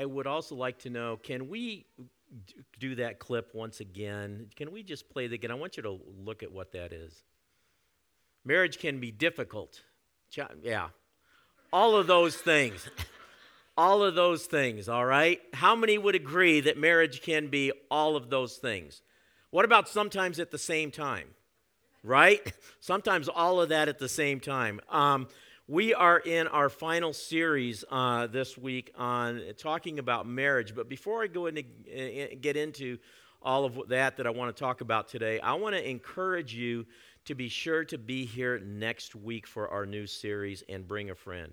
I would also like to know can we do that clip once again? Can we just play the again? I want you to look at what that is. Marriage can be difficult. Yeah. All of those things. all of those things, all right? How many would agree that marriage can be all of those things? What about sometimes at the same time? Right? Sometimes all of that at the same time. Um, we are in our final series uh, this week on talking about marriage. But before I go into uh, get into all of that that I want to talk about today, I want to encourage you to be sure to be here next week for our new series and bring a friend.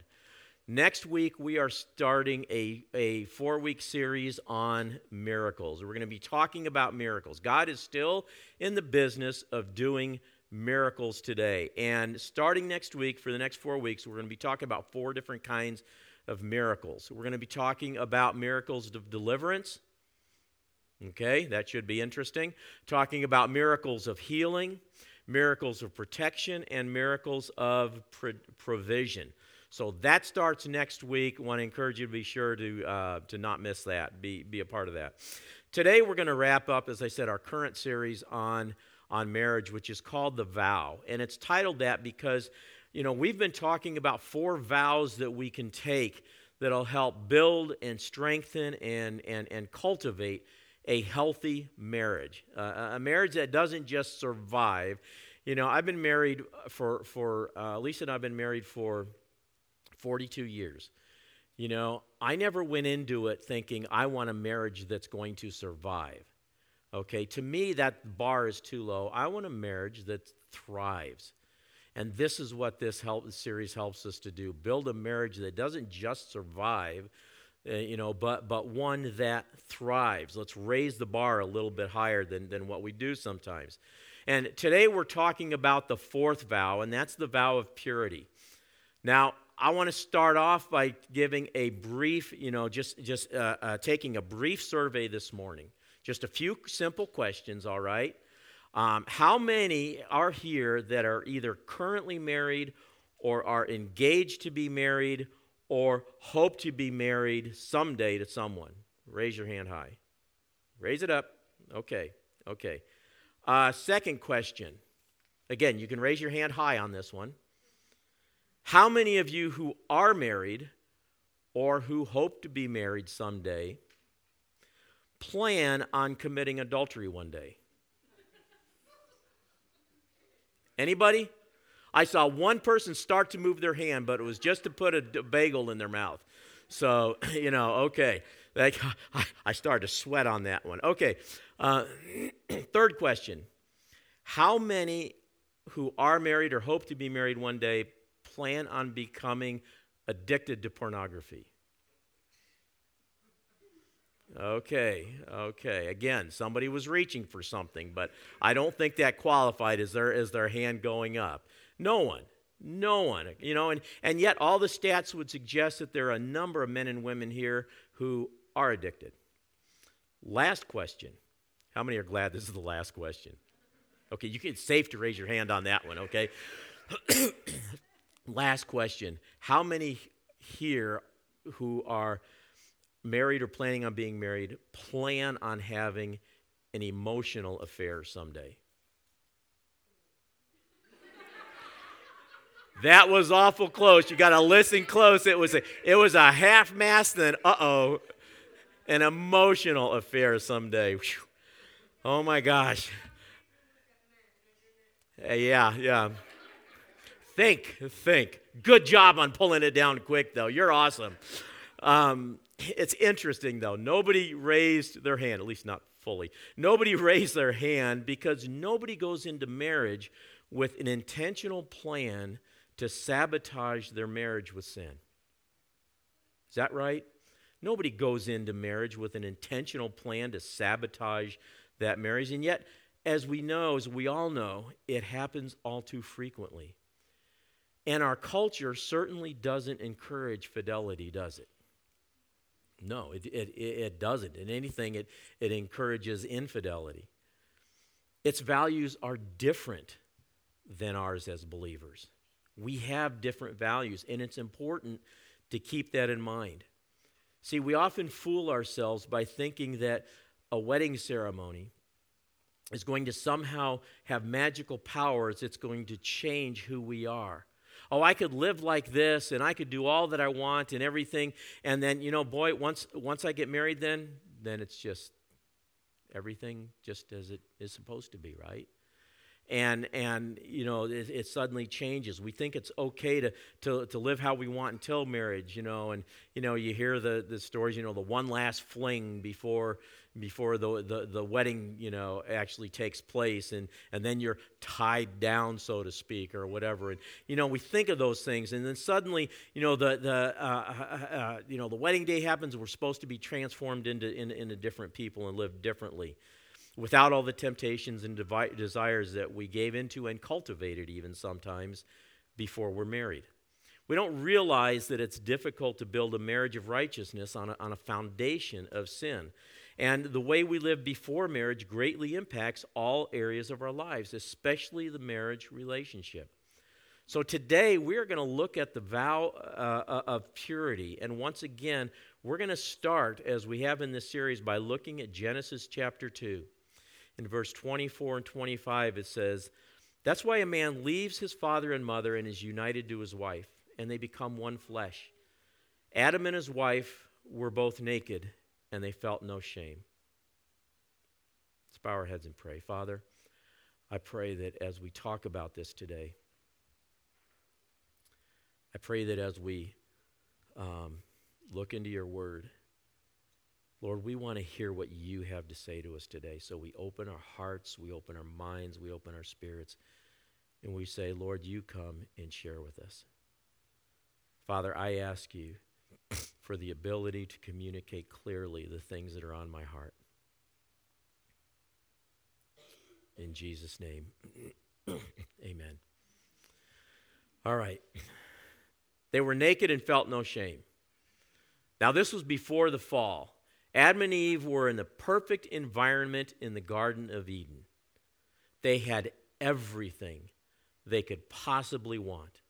Next week, we are starting a, a four week series on miracles. We're going to be talking about miracles. God is still in the business of doing miracles today. And starting next week, for the next four weeks, we're going to be talking about four different kinds of miracles. We're going to be talking about miracles of deliverance. Okay, that should be interesting. Talking about miracles of healing, miracles of protection, and miracles of pro- provision. So that starts next week. I want to encourage you to be sure to, uh, to not miss that, be, be a part of that. Today, we're going to wrap up, as I said, our current series on on marriage, which is called The Vow. And it's titled that because, you know, we've been talking about four vows that we can take that'll help build and strengthen and, and, and cultivate a healthy marriage. Uh, a marriage that doesn't just survive. You know, I've been married for, for uh, Lisa and I've been married for 42 years. You know, I never went into it thinking I want a marriage that's going to survive. Okay, to me, that bar is too low. I want a marriage that thrives. And this is what this help, series helps us to do build a marriage that doesn't just survive, uh, you know, but, but one that thrives. Let's raise the bar a little bit higher than, than what we do sometimes. And today we're talking about the fourth vow, and that's the vow of purity. Now, I want to start off by giving a brief, you know, just, just uh, uh, taking a brief survey this morning. Just a few simple questions, all right? Um, how many are here that are either currently married or are engaged to be married or hope to be married someday to someone? Raise your hand high. Raise it up. Okay, okay. Uh, second question. Again, you can raise your hand high on this one. How many of you who are married or who hope to be married someday plan on committing adultery one day? Anybody? I saw one person start to move their hand, but it was just to put a bagel in their mouth. So, you know, okay. Like, I started to sweat on that one. Okay. Uh, third question How many who are married or hope to be married one day plan on becoming addicted to pornography? Okay, okay. Again, somebody was reaching for something, but I don't think that qualified as their, as their hand going up. No one. No one. You know, and, and yet all the stats would suggest that there are a number of men and women here who are addicted. Last question. How many are glad this is the last question? Okay, you can it's safe to raise your hand on that one, okay? last question. How many here who are married or planning on being married, plan on having an emotional affair someday. that was awful close. You got to listen close. It was a, it was a half mast, then uh oh, an emotional affair someday. Whew. Oh my gosh. Uh, yeah, yeah. Think, think. Good job on pulling it down quick, though. You're awesome. Um, it's interesting, though. Nobody raised their hand, at least not fully. Nobody raised their hand because nobody goes into marriage with an intentional plan to sabotage their marriage with sin. Is that right? Nobody goes into marriage with an intentional plan to sabotage that marriage. And yet, as we know, as we all know, it happens all too frequently. And our culture certainly doesn't encourage fidelity, does it? No, it, it, it doesn't. In anything, it, it encourages infidelity. Its values are different than ours as believers. We have different values, and it's important to keep that in mind. See, we often fool ourselves by thinking that a wedding ceremony is going to somehow have magical powers, it's going to change who we are. Oh, I could live like this and I could do all that I want and everything. And then, you know, boy, once once I get married then, then it's just everything just as it is supposed to be, right? And and you know it, it, suddenly changes. We think it's okay to, to to live how we want until marriage you know and you know you hear the the stories you know the one last fling before before the, the, the wedding you know actually takes place and and then you're tied down so to speak or whatever. And you know we think of those things and then suddenly you know the the uh, uh, uh, you know the wedding day happens we're supposed to be transformed into in, into different people and live differently without all the temptations and devi- desires that we gave into and cultivated, even sometimes, before we're married. We don't realize that it's difficult to build a marriage of righteousness on a, on a foundation of sin. And the way we live before marriage greatly impacts all areas of our lives, especially the marriage relationship. So today we're going to look at the vow uh, uh of purity. And once again, we're going to start, as we have in this series, by looking at Genesis chapter 2 in verse 24 and 25, it says, That's why a man leaves his father and mother and is united to his wife, and they become one flesh. Adam and his wife were both naked, and they felt no shame. Let's bow our heads and pray. Father, I pray that as we talk about this today, I pray that as we um, look into your word, Lord, we want to hear what you have to say to us today. So we open our hearts, we open our minds, we open our spirits, and we say, Lord, you come and share with us. Father, I ask you for the ability to communicate clearly the things that are on my heart. In Jesus' name, amen. All right. They were naked and felt no shame. Now, this was before the fall. Adam and Eve were in the perfect environment in the Garden of Eden. They had everything they could possibly want.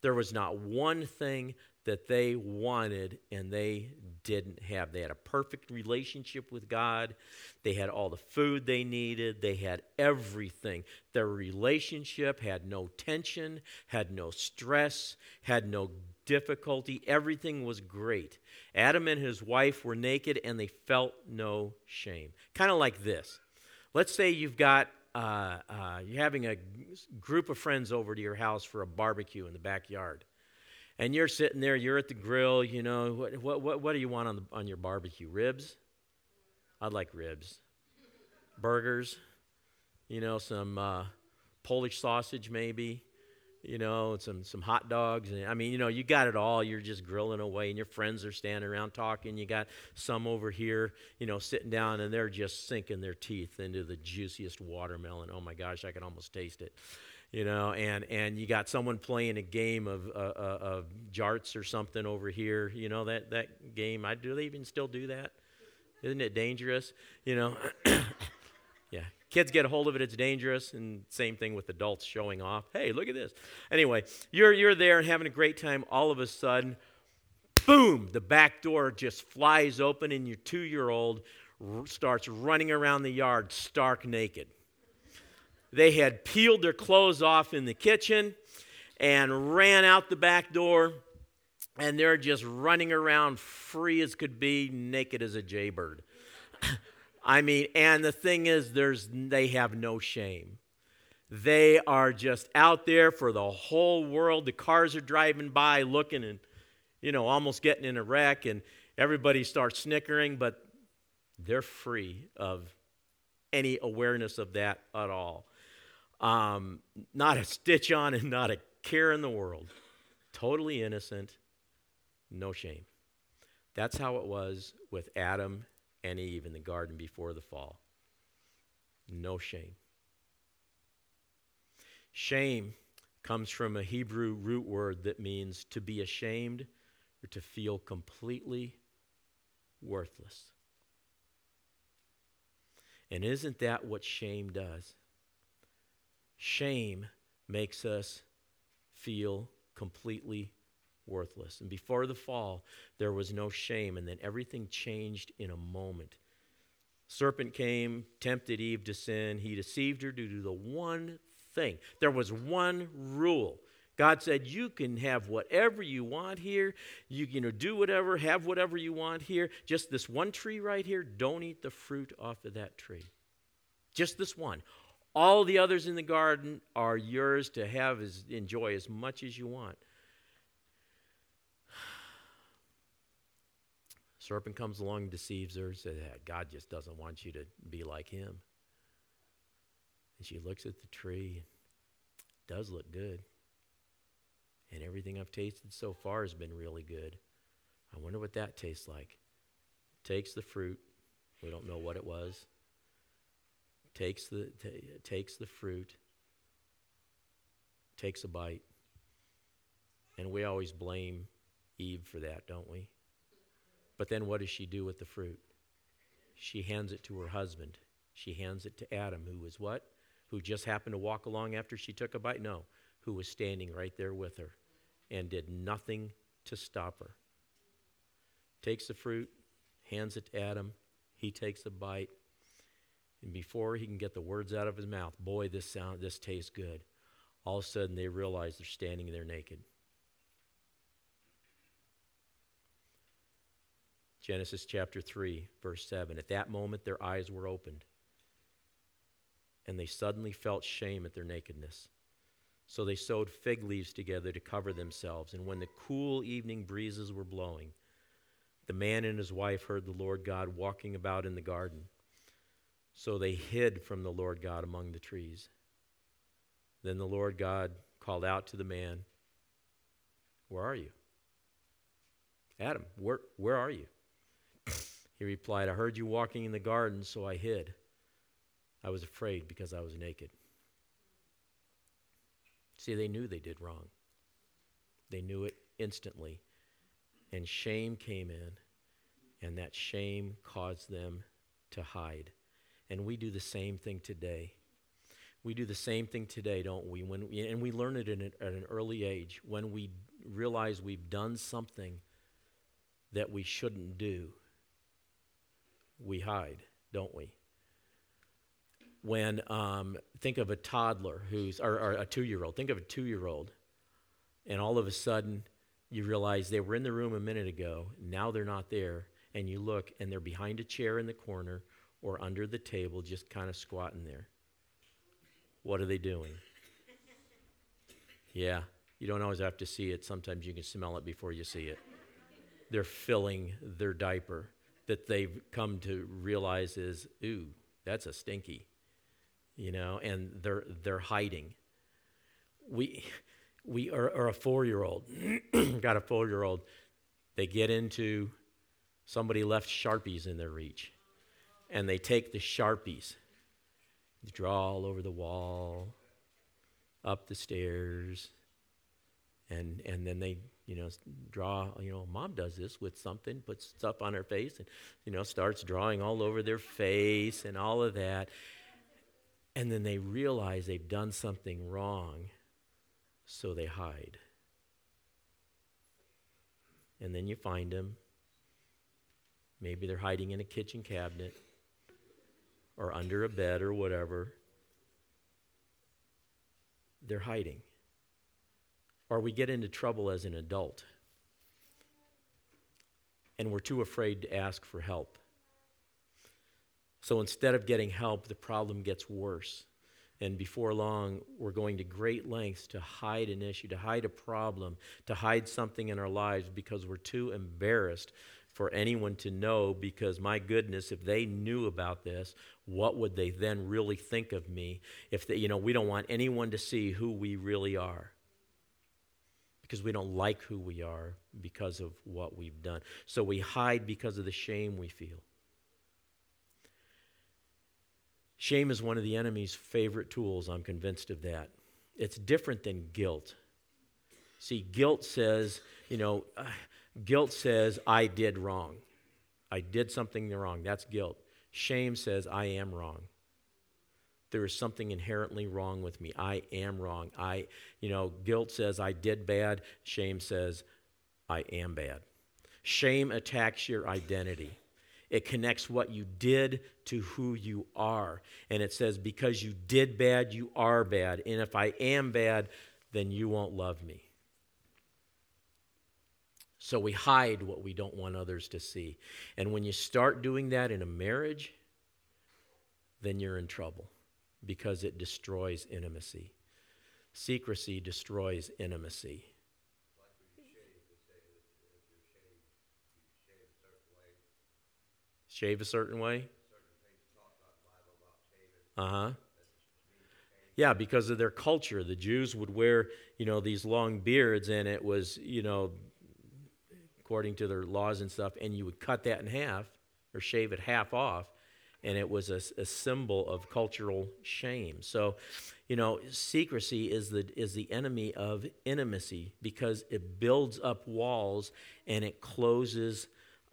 There was not one thing that they wanted and they didn't have. They had a perfect relationship with God. They had all the food they needed. They had everything. Their relationship had no tension, had no stress, had no difficulty. Everything was great. Adam and his wife were naked and they felt no shame. Kind of like this. Let's say you've got uh, uh, you're having a group of friends over to your house for a barbecue in the backyard, and you're sitting there. You're at the grill. You know what? What? What, do you want on the, on your barbecue? Ribs. I'd like ribs. Burgers. You know some uh, Polish sausage maybe you know, some some hot dogs. And, I mean, you know, you got it all. You're just grilling away, and your friends are standing around talking. You got some over here, you know, sitting down, and they're just sinking their teeth into the juiciest watermelon. Oh my gosh, I can almost taste it. You know, and and you got someone playing a game of uh, uh, of jarts or something over here. You know that that game. I do they even still do that? Isn't it dangerous? You know. Yeah, kids get a hold of it, it's dangerous. And same thing with adults showing off. Hey, look at this. Anyway, you're, you're there and having a great time. All of a sudden, boom, the back door just flies open, and your two year old starts running around the yard stark naked. They had peeled their clothes off in the kitchen and ran out the back door, and they're just running around free as could be, naked as a jaybird. I mean, and the thing is, there's, they have no shame. They are just out there for the whole world. The cars are driving by looking and, you know, almost getting in a wreck, and everybody starts snickering, but they're free of any awareness of that at all. Um, not a stitch on and not a care in the world. Totally innocent, no shame. That's how it was with Adam and Eve in the garden before the fall. No shame. Shame comes from a Hebrew root word that means to be ashamed or to feel completely worthless. And isn't that what shame does? Shame makes us feel completely worthless. And before the fall, there was no shame, and then everything changed in a moment. Serpent came, tempted Eve to sin. He deceived her to do the one thing. There was one rule. God said, You can have whatever you want here. You can know, do whatever, have whatever you want here. Just this one tree right here, don't eat the fruit off of that tree. Just this one. All the others in the garden are yours to have as enjoy as much as you want. Serpent comes along and deceives her, says, God just doesn't want you to be like him. And she looks at the tree. Does look good. And everything I've tasted so far has been really good. I wonder what that tastes like. Takes the fruit. We don't know what it was takes the, t- takes the fruit, takes a bite. And we always blame Eve for that, don't we? But then what does she do with the fruit? She hands it to her husband. She hands it to Adam, who was what? Who just happened to walk along after she took a bite? No, who was standing right there with her and did nothing to stop her. Takes the fruit, hands it to Adam. He takes a bite. And before he can get the words out of his mouth, boy, this sound this tastes good. All of a sudden they realize they're standing there naked. Genesis chapter 3, verse 7. At that moment their eyes were opened, and they suddenly felt shame at their nakedness. So they sewed fig leaves together to cover themselves. And when the cool evening breezes were blowing, the man and his wife heard the Lord God walking about in the garden. So they hid from the Lord God among the trees. Then the Lord God called out to the man, Where are you? Adam, where, where are you? He replied, I heard you walking in the garden, so I hid. I was afraid because I was naked. See, they knew they did wrong. They knew it instantly. And shame came in, and that shame caused them to hide. And we do the same thing today. We do the same thing today, don't we? When we, and we learn it a, at an early age when we realize we've done something that we shouldn't do. We hide, don't we? When um, think of a toddler who's or, or a two-year-old. Think of a two-year-old, and all of a sudden you realize they were in the room a minute ago. Now they're not there, and you look and they're behind a chair in the corner or under the table, just kind of squatting there. What are they doing? Yeah, you don't always have to see it. Sometimes you can smell it before you see it. They're filling their diaper that they've come to realize is, ooh, that's a stinky, you know, and they're they're hiding. We we are, are a four year old, got a four year old. They get into somebody left sharpies in their reach and they take the sharpies, draw all over the wall, up the stairs, and and then they you know draw you know mom does this with something puts stuff on her face and you know starts drawing all over their face and all of that. And then they realize they've done something wrong so they hide. And then you find them maybe they're hiding in a kitchen cabinet or under a bed or whatever, they're hiding. Or we get into trouble as an adult and we're too afraid to ask for help. So instead of getting help, the problem gets worse. And before long, we're going to great lengths to hide an issue, to hide a problem, to hide something in our lives because we're too embarrassed for anyone to know because my goodness if they knew about this what would they then really think of me if they you know we don't want anyone to see who we really are because we don't like who we are because of what we've done so we hide because of the shame we feel shame is one of the enemy's favorite tools i'm convinced of that it's different than guilt see guilt says you know Guilt says, I did wrong. I did something wrong. That's guilt. Shame says, I am wrong. There is something inherently wrong with me. I am wrong. I, you know, guilt says I did bad. Shame says I am bad. Shame attacks your identity. It connects what you did to who you are. And it says, because you did bad, you are bad. And if I am bad, then you won't love me. So we hide what we don't want others to see. And when you start doing that in a marriage, then you're in trouble because it destroys intimacy. Secrecy destroys intimacy. Shave a certain way? Uh huh. Yeah, because of their culture. The Jews would wear, you know, these long beards, and it was, you know, according to their laws and stuff, and you would cut that in half or shave it half off, and it was a, a symbol of cultural shame. So, you know, secrecy is the is the enemy of intimacy because it builds up walls and it closes.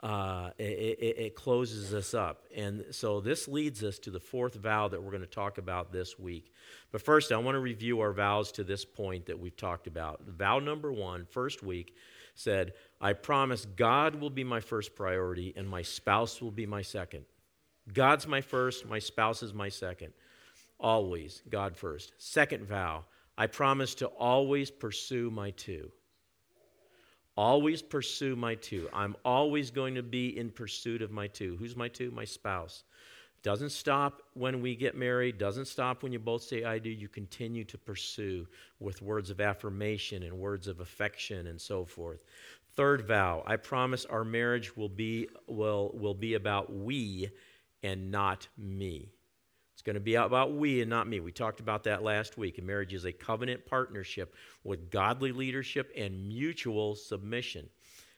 Uh, it, it, it, closes us up. And so this leads us to the fourth vow that we're going to talk about this week. But first, I want to review our vows to this point that we've talked about. Vow number one, first week, said, I promise God will be my first priority and my spouse will be my second. God's my first, my spouse is my second. Always, God first. Second vow, I promise to always pursue my two. Always pursue my two. I'm always going to be in pursuit of my two. Who's my two? My spouse. Doesn't stop when we get married, doesn't stop when you both say I do. You continue to pursue with words of affirmation and words of affection and so forth. Third vow, I promise our marriage will be, will, will be about we and not me. It's going to be about we and not me. We talked about that last week. And marriage is a covenant partnership with godly leadership and mutual submission.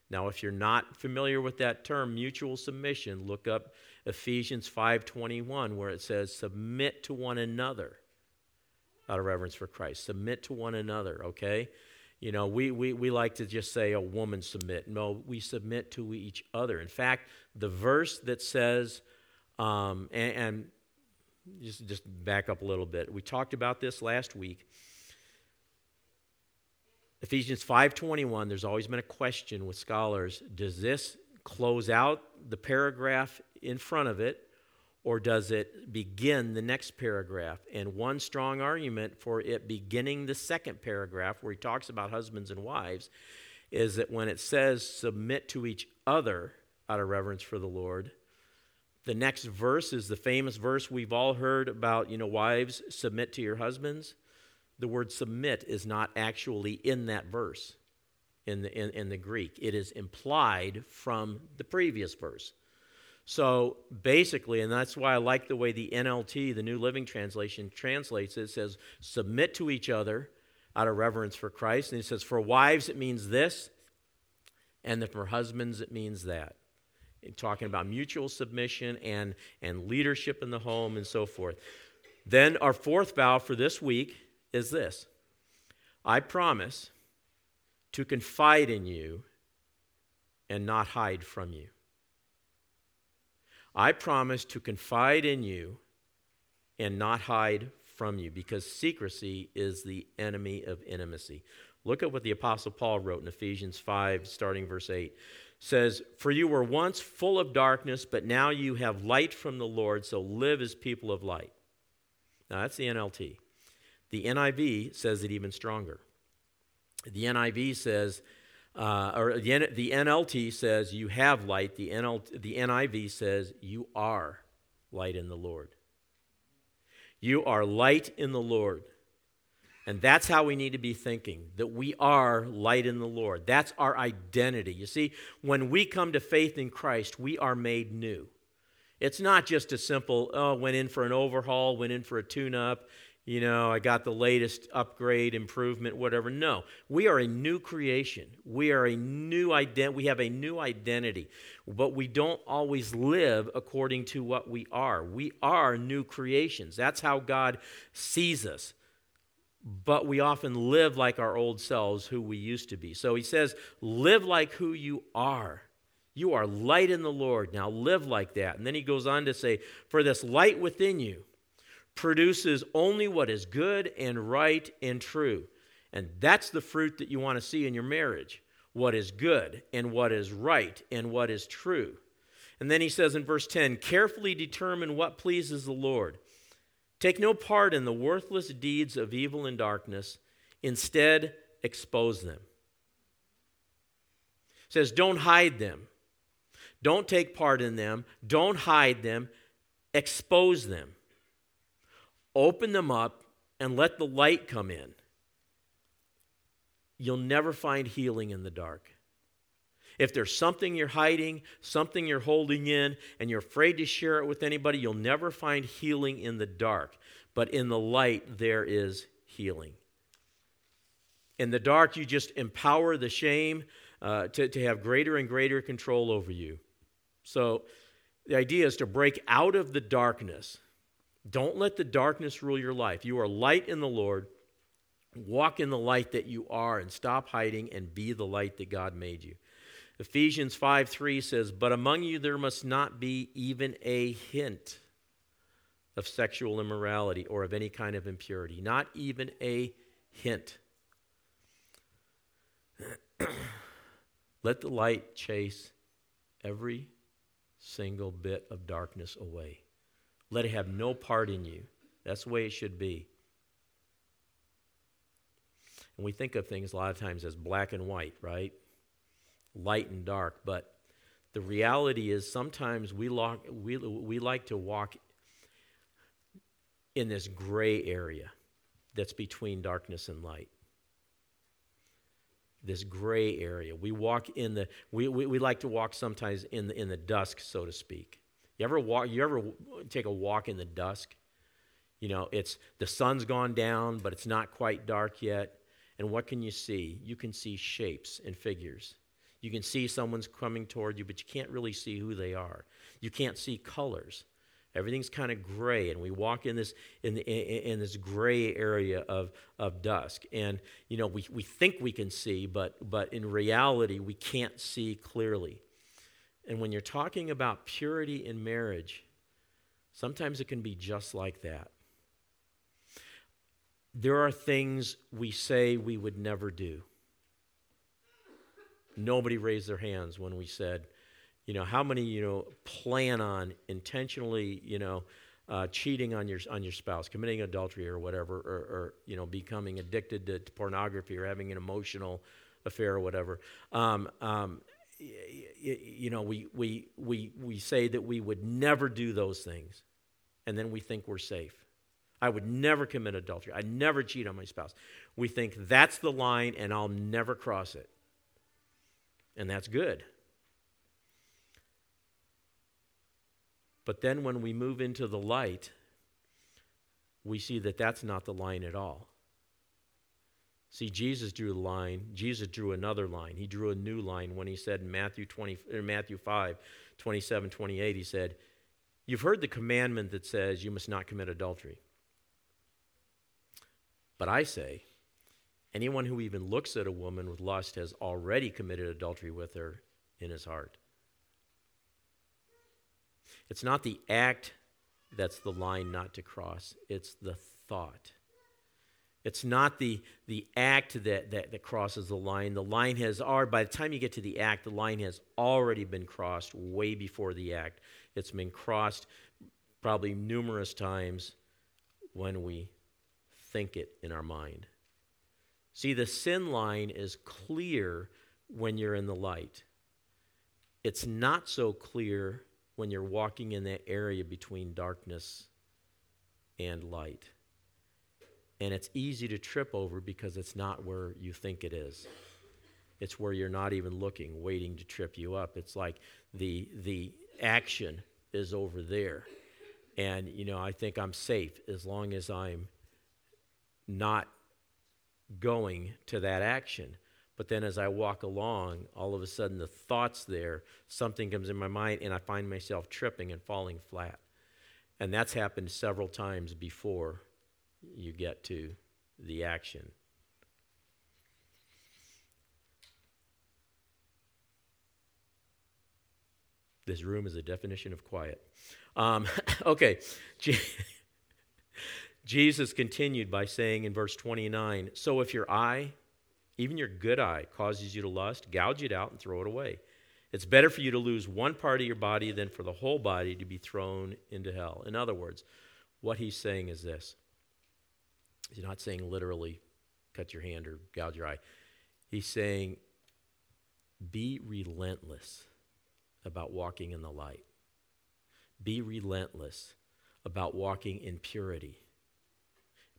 Now, if you're not familiar with that term, mutual submission, look up Ephesians 5:21 where it says submit to one another out of reverence for Christ. Submit to one another, okay? You know, we, we, we like to just say a woman submit. No, we submit to each other. In fact, the verse that says, um, and, and just, just back up a little bit. We talked about this last week. Ephesians 5:21 there's always been a question with scholars does this close out the paragraph in front of it or does it begin the next paragraph? And one strong argument for it beginning the second paragraph, where he talks about husbands and wives, is that when it says submit to each other out of reverence for the Lord, the next verse is the famous verse we've all heard about, you know, wives, submit to your husbands. The word submit is not actually in that verse in the, in, in the Greek, it is implied from the previous verse. So basically, and that's why I like the way the NLT, the New Living Translation, translates it. It says, submit to each other out of reverence for Christ. And he says, for wives, it means this, and for husbands, it means that. Talking about mutual submission and, and leadership in the home and so forth. Then our fourth vow for this week is this I promise to confide in you and not hide from you. I promise to confide in you and not hide from you because secrecy is the enemy of intimacy. Look at what the apostle Paul wrote in Ephesians 5 starting verse 8 says for you were once full of darkness but now you have light from the Lord so live as people of light. Now that's the NLT. The NIV says it even stronger. The NIV says uh, or the, the NLT says you have light. The, NLT, the NIV says you are light in the Lord. You are light in the Lord. And that's how we need to be thinking that we are light in the Lord. That's our identity. You see, when we come to faith in Christ, we are made new. It's not just a simple, oh, went in for an overhaul, went in for a tune up, you know, I got the latest upgrade, improvement, whatever. No, we are a new creation. We are a new identity. We have a new identity, but we don't always live according to what we are. We are new creations. That's how God sees us. But we often live like our old selves, who we used to be. So he says, live like who you are. You are light in the Lord. Now live like that. And then he goes on to say, For this light within you, produces only what is good and right and true. And that's the fruit that you want to see in your marriage. what is good and what is right and what is true. And then he says in verse 10 carefully determine what pleases the Lord. Take no part in the worthless deeds of evil and darkness, instead, expose them. It says, don't hide them. Don't take part in them. Don't hide them. Expose them. Open them up and let the light come in. You'll never find healing in the dark. If there's something you're hiding, something you're holding in, and you're afraid to share it with anybody, you'll never find healing in the dark. But in the light, there is healing. In the dark, you just empower the shame uh, to, to have greater and greater control over you. So the idea is to break out of the darkness. Don't let the darkness rule your life. You are light in the Lord. Walk in the light that you are and stop hiding and be the light that God made you. Ephesians 5 3 says, But among you there must not be even a hint of sexual immorality or of any kind of impurity. Not even a hint. Let the light chase every single bit of darkness away. Let it have no part in you. That's the way it should be. And we think of things a lot of times as black and white, right? Light and dark. But the reality is sometimes we, lock, we, we like to walk in this gray area that's between darkness and light this gray area. We walk in the, we, we, we like to walk sometimes in the, in the dusk, so to speak. You ever walk, you ever take a walk in the dusk? You know, it's, the sun's gone down, but it's not quite dark yet. And what can you see? You can see shapes and figures. You can see someone's coming toward you, but you can't really see who they are. You can't see colors. Everything's kind of gray, and we walk in this in, the, in, this gray area of, of dusk. And you know, we, we think we can see, but but in reality, we can't see clearly. And when you're talking about purity in marriage, sometimes it can be just like that. There are things we say we would never do. Nobody raised their hands when we said, you know, how many, you know, plan on intentionally, you know, uh, cheating on your on your spouse, committing adultery or whatever, or, or you know, becoming addicted to, to, pornography or having an emotional affair or whatever. Um, um, you know, we, we, we, we say that we would never do those things, and then we think we're safe. I would never commit adultery. I'd never cheat on my spouse. We think that's the line, and I'll never cross it. And that's good. But then when we move into the light, we see that that's not the line at all. See, Jesus drew the line. Jesus drew another line. He drew a new line when he said in Matthew, 20, in Matthew 5, 27, 28, he said, You've heard the commandment that says you must not commit adultery. But I say, anyone who even looks at a woman with lust has already committed adultery with her in his heart. It's not the act that's the line not to cross, it's the thought. It's not the, the act that, that, that crosses the line. The line has already, by the time you get to the act, the line has already been crossed way before the act. It's been crossed probably numerous times when we think it in our mind. See, the sin line is clear when you're in the light. It's not so clear when you're walking in that area between darkness and light. And it's easy to trip over because it's not where you think it is. It's where you're not even looking, waiting to trip you up. It's like the the action is over there. And you know, I think I'm safe as long as I'm not going to that action. But then as I walk along, all of a sudden the thoughts there, something comes in my mind, and I find myself tripping and falling flat. And that's happened several times before you get to the action. This room is a definition of quiet. Um, okay. Jesus continued by saying in verse 29 So if your eye even your good eye causes you to lust, gouge it out and throw it away. It's better for you to lose one part of your body than for the whole body to be thrown into hell. In other words, what he's saying is this He's not saying literally cut your hand or gouge your eye. He's saying be relentless about walking in the light. Be relentless about walking in purity,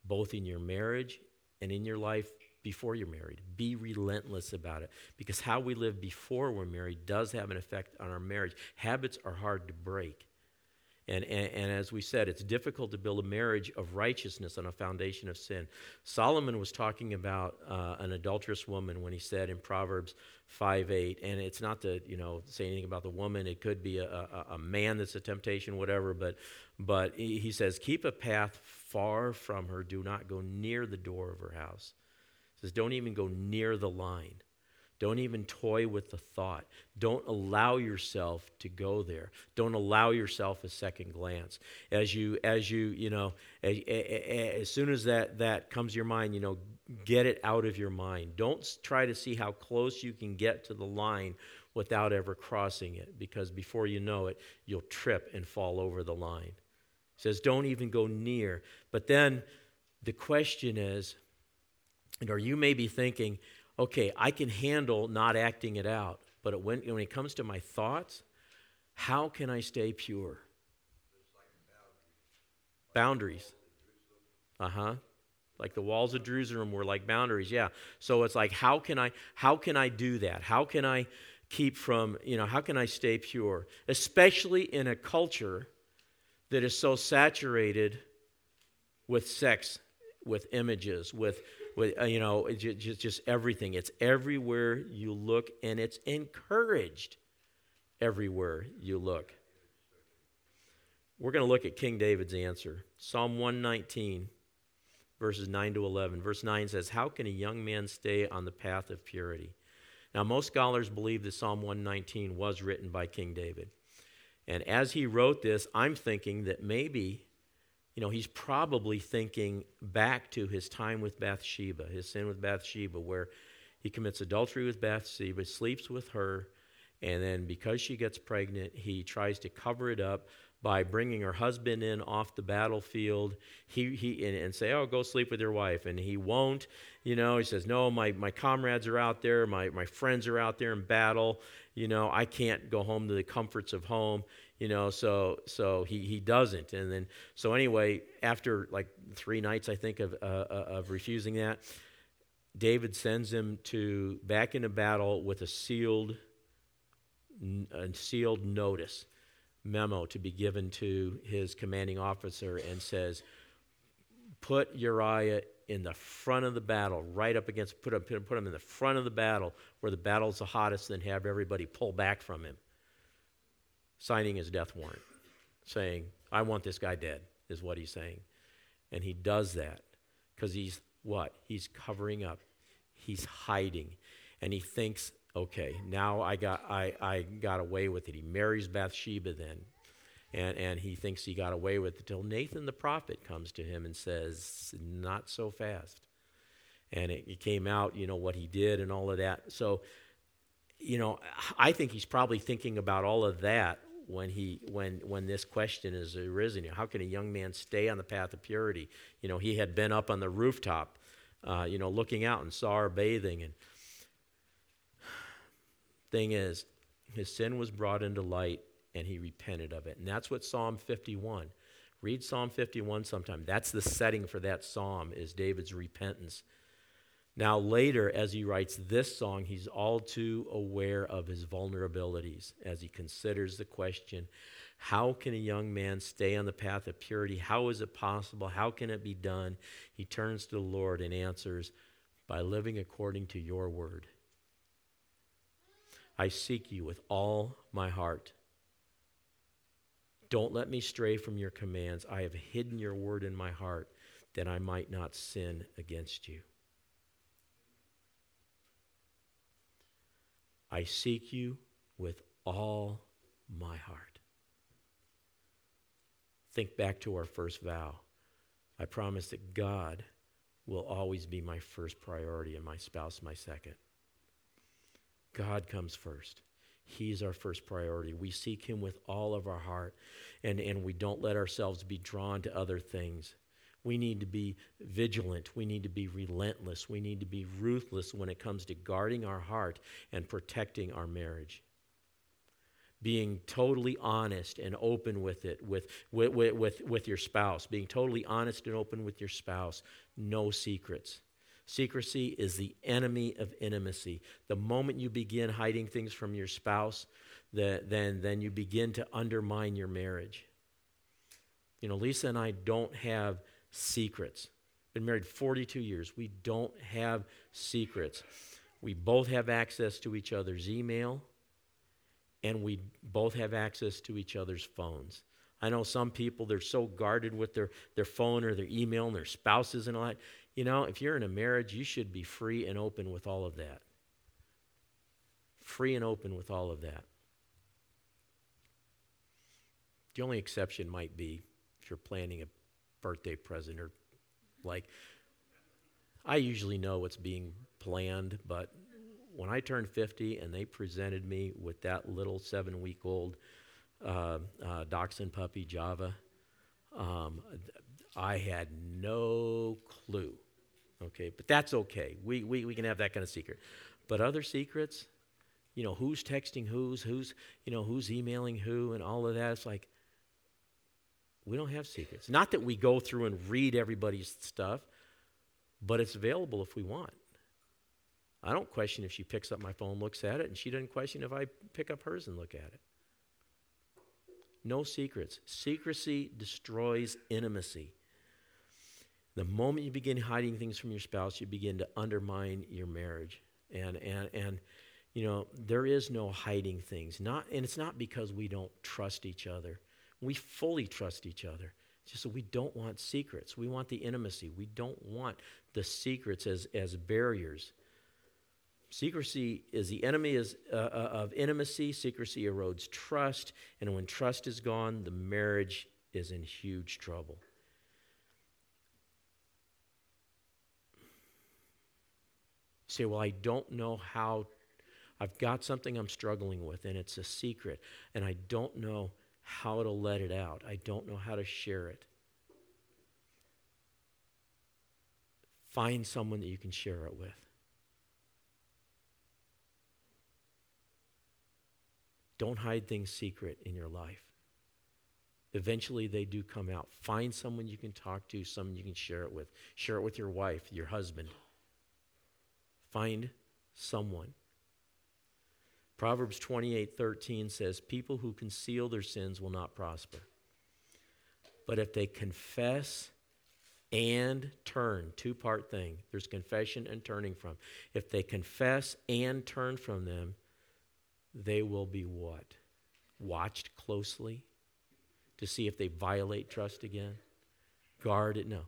both in your marriage and in your life before you're married. Be relentless about it because how we live before we're married does have an effect on our marriage. Habits are hard to break. And, and, and, as we said, it's difficult to build a marriage of righteousness on a foundation of sin. Solomon was talking about uh, an adulterous woman when he said in Proverbs 5 8, and it's not to you know say anything about the woman, it could be a, a, a man that's a temptation, whatever, but, but he, says, Keep a path far from her, do not go near the door of her house. Says, Don't even go near the line. Don't even toy with the thought. Don't allow yourself to go there. Don't allow yourself a second glance. As you, as you, you know, as, as soon as that, that comes to your mind, you know, get it out of your mind. Don't try to see how close you can get to the line without ever crossing it, because before you know it, you'll trip and fall over the line. It says, don't even go near. But then the question is, and or you may be thinking, okay, I can handle not acting it out, but when, when it comes to my thoughts, how can I stay pure? Boundaries. Uh huh. Like the walls of Jerusalem were like boundaries. Yeah. So it's like, how can I, how can I do that? How can I keep from, you know, how can I stay pure? Especially in a culture that is so saturated with sex, with images, with with uh, you know just, just everything. It's everywhere you look and it's encouraged everywhere you look. We're going to look at king david's answer. Psalm 119 verses 9 to 11 verse 9 says how can a young man stay on the path of purity? Now most scholars believe that psalm 119 was written by king david and as he wrote this i'm thinking that maybe you know, he's probably thinking back to his time with Bathsheba, his sin with Bathsheba, where he commits adultery with Bathsheba, sleeps with her, and then because she gets pregnant, he tries to cover it up by bringing her husband in off the battlefield. He, he and, and, say oh go sleep with your wife. And he won't you know he says no my, my comrades are out there my, my friends are out there in battle. You know i can't go home to the comforts of home. You know so so he he doesn't. And then so anyway after like three nights i think of uh, uh of refusing that david sends him to back into battle with a sealed a sealed notice memo to be given to his commanding officer and says put uriah in the front of the battle right up against put him, put him in the front of the battle where the battle's the hottest then have everybody pull back from him signing his death warrant, saying, I want this guy dead, is what he's saying. And he does that because he's what? He's covering up, he's hiding. And he thinks, okay, now I got, I, I got away with it. He marries Bathsheba then. And, and he thinks he got away with it till Nathan the prophet comes to him and says, Not so fast. And it, it came out, you know, what he did and all of that. So, you know, I think he's probably thinking about all of that when he when when this question is arisen how can a young man stay on the path of purity you know he had been up on the rooftop uh, you know looking out and saw her bathing and thing is his sin was brought into light and he repented of it and that's what psalm 51 read psalm 51 sometime that's the setting for that psalm is david's repentance now, later, as he writes this song, he's all too aware of his vulnerabilities as he considers the question how can a young man stay on the path of purity? How is it possible? How can it be done? He turns to the Lord and answers, By living according to your word. I seek you with all my heart. Don't let me stray from your commands. I have hidden your word in my heart that I might not sin against you. I seek you with all my heart. Think back to our first vow. I promise that God will always be my first priority and my spouse my second. God comes first. He's our first priority. We seek Him with all of our heart, and, and we don't let ourselves be drawn to other things. We need to be vigilant. We need to be relentless. We need to be ruthless when it comes to guarding our heart and protecting our marriage. Being totally honest and open with it, with, with, with, with your spouse. Being totally honest and open with your spouse. No secrets. Secrecy is the enemy of intimacy. The moment you begin hiding things from your spouse, the, then, then you begin to undermine your marriage. You know, Lisa and I don't have secrets. Been married 42 years. We don't have secrets. We both have access to each other's email, and we both have access to each other's phones. I know some people, they're so guarded with their, their phone or their email and their spouses and all that. You know, if you're in a marriage, you should be free and open with all of that. Free and open with all of that. The only exception might be if you're planning a birthday present or like I usually know what's being planned, but when I turned 50 and they presented me with that little seven week old uh, uh, dachshund puppy, Java, um, I had no clue. Okay, but that's okay. We, we, we can have that kind of secret. But other secrets, you know, who's texting who's, who's, you know, who's emailing who, and all of that, it's like, we don't have secrets. Not that we go through and read everybody's stuff, but it's available if we want. I don't question if she picks up my phone, looks at it, and she doesn't question if I pick up hers and look at it. No secrets. Secrecy destroys intimacy. The moment you begin hiding things from your spouse, you begin to undermine your marriage. And, and, and you know, there is no hiding things. Not, and it's not because we don't trust each other. We fully trust each other. It's just that we don't want secrets. We want the intimacy. We don't want the secrets as, as barriers. Secrecy is the enemy is, uh, uh, of intimacy. Secrecy erodes trust. And when trust is gone, the marriage is in huge trouble. Say, well, I don't know how. I've got something I'm struggling with, and it's a secret, and I don't know how to let it out. I don't know how to share it. Find someone that you can share it with. Don't hide things secret in your life. Eventually, they do come out. Find someone you can talk to, someone you can share it with. Share it with your wife, your husband. Find someone. Proverbs 28 13 says, People who conceal their sins will not prosper. But if they confess and turn, two part thing, there's confession and turning from. If they confess and turn from them, they will be what? Watched closely to see if they violate trust again? Guard it? No.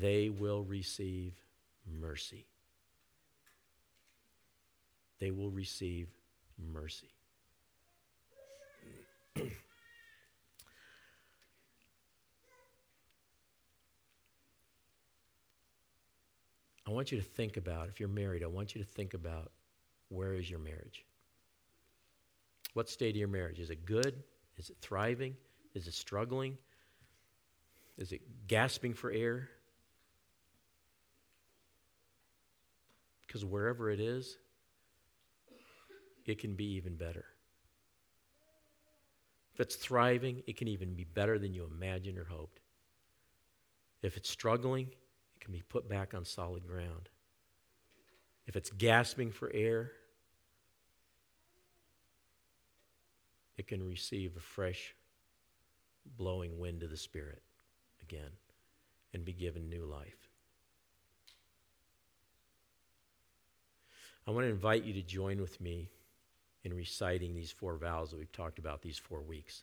They will receive mercy they will receive mercy. I want you to think about, if you're married, I want you to think about where is your marriage? What state of your marriage? Is it good? Is it thriving? Is it struggling? Is it gasping for air? Because wherever it is, it can be even better. If it's thriving, it can even be better than you imagined or hoped. If it's struggling, it can be put back on solid ground. If it's gasping for air, it can receive a fresh blowing wind of the Spirit again and be given new life. I want to invite you to join with me in reciting these four vows that we've talked about these four weeks.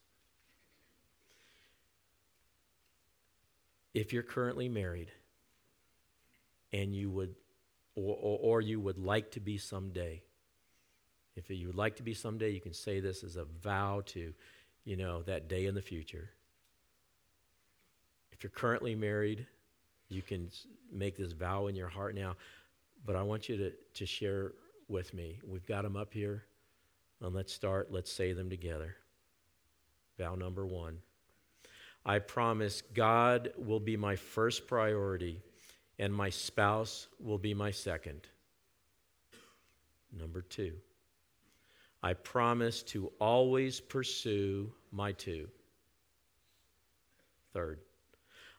If you're currently married and you would, or, or, or you would like to be someday, if you would like to be someday, you can say this as a vow to, you know, that day in the future. If you're currently married You can make this vow in your heart now, but I want you to, to share with me. We've got them up here. And let's start. Let's say them together. Vow number one I promise God will be my first priority and my spouse will be my second. Number two, I promise to always pursue my two. Third,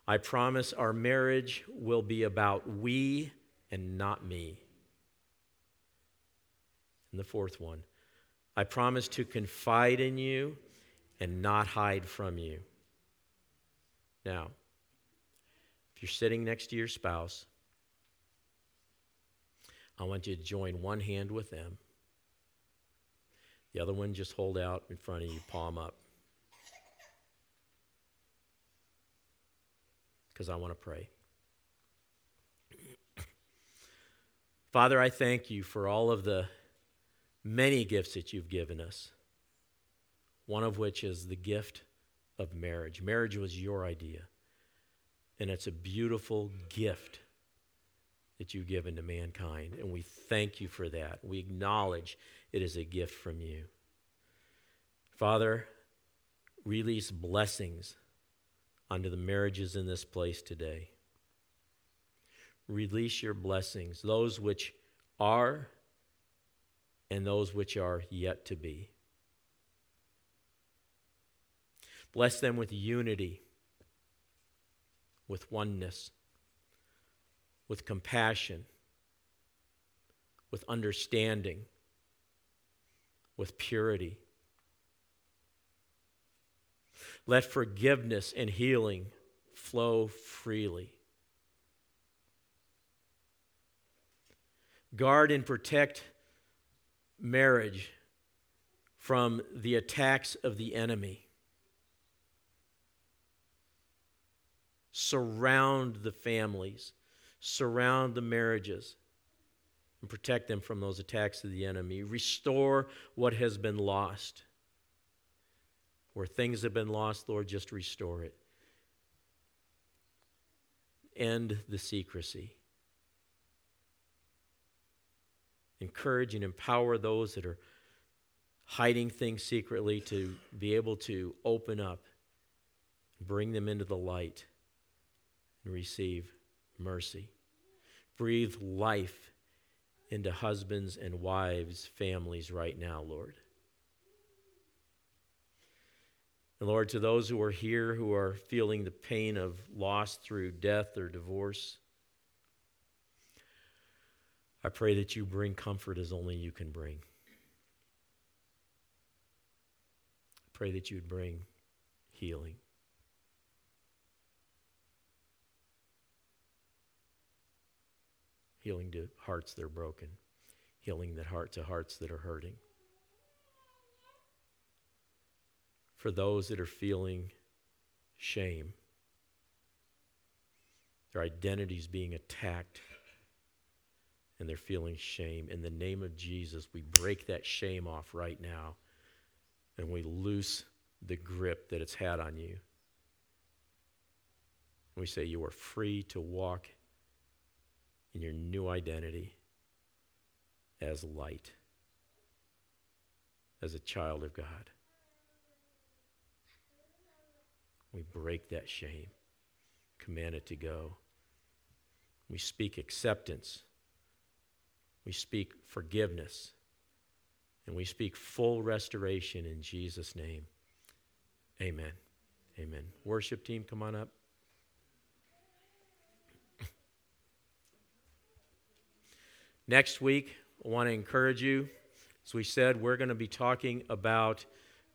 I promise our marriage will be about we and not me. And the fourth one, I promise to confide in you and not hide from you. Now, if you're sitting next to your spouse, I want you to join one hand with them. The other one just hold out in front of you, palm up. Because I want to pray. Father, I thank you for all of the many gifts that you've given us, one of which is the gift of marriage. Marriage was your idea, and it's a beautiful gift that you've given to mankind, and we thank you for that. We acknowledge it is a gift from you. Father, release blessings onto the marriages in this place today. Release your blessings, those which are and those which are yet to be. Bless them with unity, with oneness, with compassion, with understanding, with purity. Let forgiveness and healing flow freely. Guard and protect marriage from the attacks of the enemy. Surround the families, surround the marriages, and protect them from those attacks of the enemy. Restore what has been lost. Where things have been lost, Lord, just restore it. End the secrecy. Encourage and empower those that are hiding things secretly to be able to open up, bring them into the light, and receive mercy. Breathe life into husbands and wives, families right now, Lord. And Lord, to those who are here who are feeling the pain of loss through death or divorce, I pray that you bring comfort as only you can bring. I pray that you'd bring healing. Healing to hearts that are broken, healing that heart to hearts that are hurting. For those that are feeling shame, their identities being attacked and they're feeling shame. In the name of Jesus, we break that shame off right now and we loose the grip that it's had on you. We say, You are free to walk in your new identity as light, as a child of God. We break that shame, command it to go. We speak acceptance we speak forgiveness. And we speak full restoration in Jesus' name. Amen. Amen. Worship team, come on up. Next week, I want to encourage you. As we said, we're going to be talking about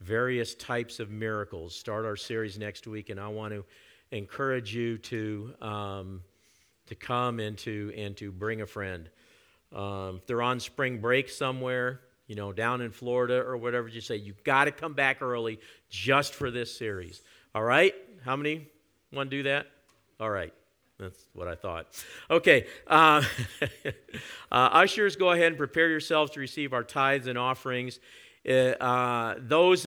various types of miracles. Start our series next week, and I want to encourage you to um, to come and to and to bring a friend. Um, if they're on spring break somewhere, you know, down in Florida or whatever, just say, you've got to come back early just for this series. All right? How many want to do that? All right. That's what I thought. Okay. Uh, uh, ushers, go ahead and prepare yourselves to receive our tithes and offerings. Uh, uh those